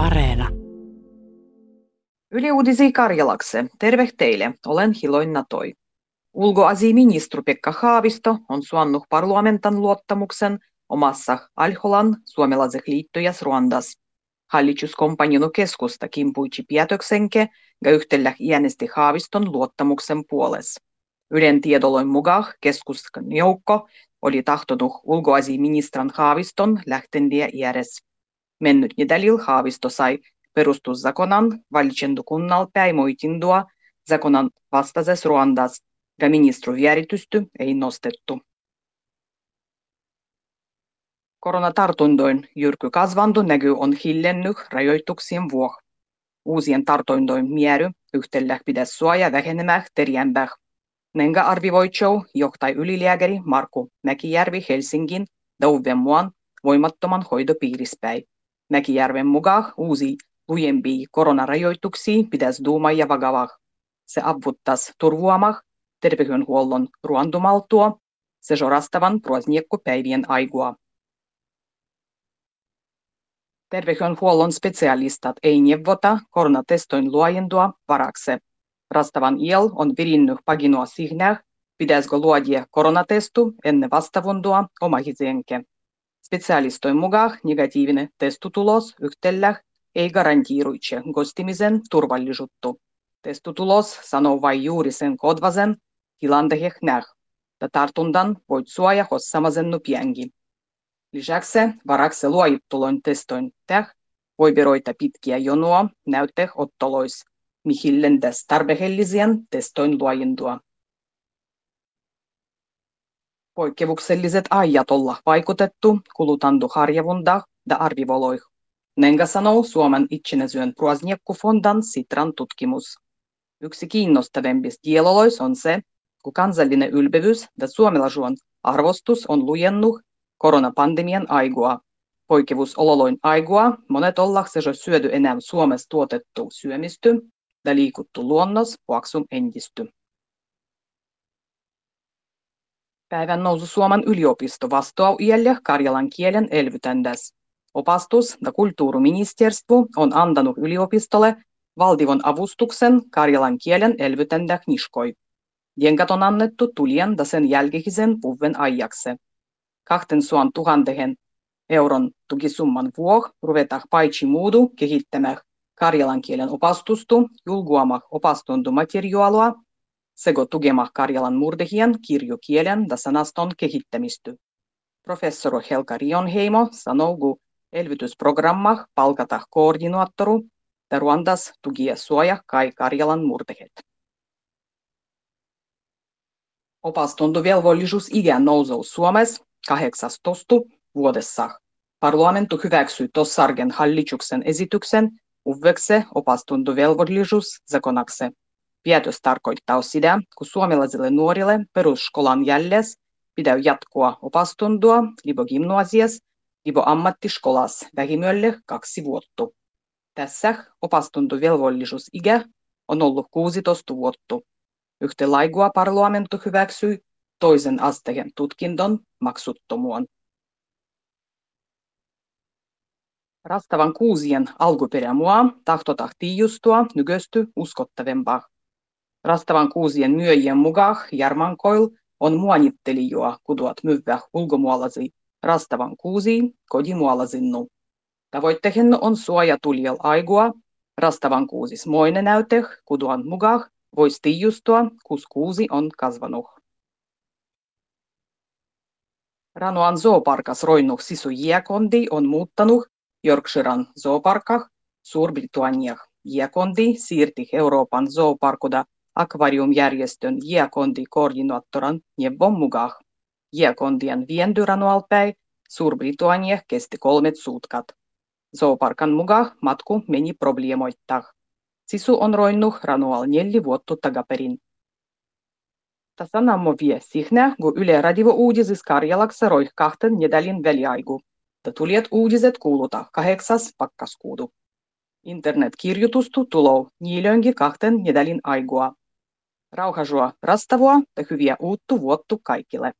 Areena. Yle Uudisi Karjalakse. Terve teille. Olen Hiloin Natoi. Ulkoasiaministeri Pekka Haavisto on suannut parlamentan luottamuksen omassa Alholan suomalaiset liittojas Ruandas. Hallituskompanjonu keskusta kimpuitsi päätöksenke ja yhtellä äänesti Haaviston luottamuksen puolessa. Ylen tiedoloin mukaan keskustan joukko oli tahtonut ulkoasiaministran Haaviston lähtendiä järjessä. Mennyt nedälillä Haavisto sai perustuszakonan valitsentukunnal päimoitindua zakonan vastaisessa Ruandas ja ministerivieritystä ei nostettu. Koronatartuntojen jyrky kasvanto näkyy on hillennyt rajoituksien vuoksi. Uusien tartuntojen määrä yhtellä pitäisi suoja vähenemään terjempää. Nenga arvivoitsou johtai ylilääkäri Marku Mäkijärvi Helsingin Dauvenmuan voimattoman hoitopiirispäin. Mäkijärven mukaan uusi lujempi koronarajoituksia pitäisi duuma ja vakavaa. Se avuttaisi turvuamah terveydenhuollon ruantumaltua se sorastavan päivien aigua. Terveydenhuollon specialistat ei neuvota koronatestoin luojentua varakse. Rastavan iel on virinnyt paginua signää, pitäisikö luodia koronatestu ennen vastavundua omahisenke. Specialistoin mukaan negatiivinen testutulos yhtellä ei garantiiruitse gostimisen turvallisuutta. Testutulos sanoo vain juuri sen kodvasen tilanteet näh, ja tartuntan voit suoja hossamasen nupiengi. Lisäksi varakse luojittulon testoin täh voi beroita pitkiä jonoa näytte ottolois, mihillen des tarpeellisen testoin luojintua. Poikkeukselliset ajat olla vaikutettu kulutandu harjavunda ja arvivoloih. Nenga sanoo Suomen itsenäisyyden Proasniekku-fondan Sitran tutkimus. Yksi kiinnostavimmista dielolois on se, kun kansallinen ylpevyys ja suomalaisuuden arvostus on lujennut koronapandemian aigua. Poikkevuusololoin aigua monet ollakseen syödy enää Suomessa tuotettu syömisty ja liikuttu luonnos vuoksum entisty. Päivän nousu Suomen yliopisto vastuau iälle karjalan kielen elvytändäs. Opastus- ja kulttuuriministeriö on antanut yliopistolle valtion avustuksen karjalan kielen elvytändä kniskoi. Jengat on annettu tulien ja sen jälkeisen vuoden ajaksi. 200 000 euron tukisumman vuoksi ruvetaan paitsi muudu kehittämään karjalan kielen opastustu, julguama opastuntumateriaalua sekä tukema karjalan murdehien kirjokielen ja sanaston kehittämistä. Professori Helka Rionheimo sanoo, elvytysprogramma palkata koordinaattoru ja Ruandas tukia suoja kai Karjalan murtehet. Opastuntovelvollisuus ikään nousuu Suomessa 18 vuodessa. Parlamentu hyväksyi Tossargen hallituksen esityksen uveksi opastuntovelvollisuus zakonaksi. Päätös tarkoittaa sitä, kun suomalaisille nuorille peruskolan jälles pitää jatkua opastuntoa libo gymnasias, libo ammattiskolas vähimmälle kaksi vuotta. Tässä opastuntovelvollisuusikä on ollut 16 vuotta. Yhtä laigua parlamentu hyväksyi toisen asteen tutkinton maksuttomuun. Rastavan kuusien alkuperämua tahtotaan tiijustua nykyisty uskottavempaa. Rastavan kuusien myöjien mukaan Jarmankoil on muonittelijoa kuduat myyvä ulkomuolaisi rastavan kuusi kodimuolaisinnu. Tavoitteena on suoja tulijal aigua rastavan kuusis moinen näyte kuduan mukaan voisi tiijustua, kus kuusi on kasvanut. Ranoan zooparkas roinnut sisu jääkondi on muuttanut Yorkshirean zooparkah Suur-Britanniah. Jääkondi siirti Euroopan zooparkuda akvariumjärjestön jääkondi-koordinaattoran neuvon mukaan. Jääkondien vienty Ranoalpäin Suur-Britannia kesti kolmet suutkat. Zooparkan mukaan matku meni probleemoittaa. Sisu on roinnut Ranoal neljä vuotta takaperin. Tässä nammo vie sihnä, kun Yle Radio Uudisis Karjalaksa roi kahten nedälin väliaiku. Ta tulijat uudiset kuuluta kahdeksas pakkaskuudu. Internet-kirjoitustu tulou niilönkin kahten nedälin aigua. Rauhasua rastavua ja hyviä uuttu vuottu kaikille.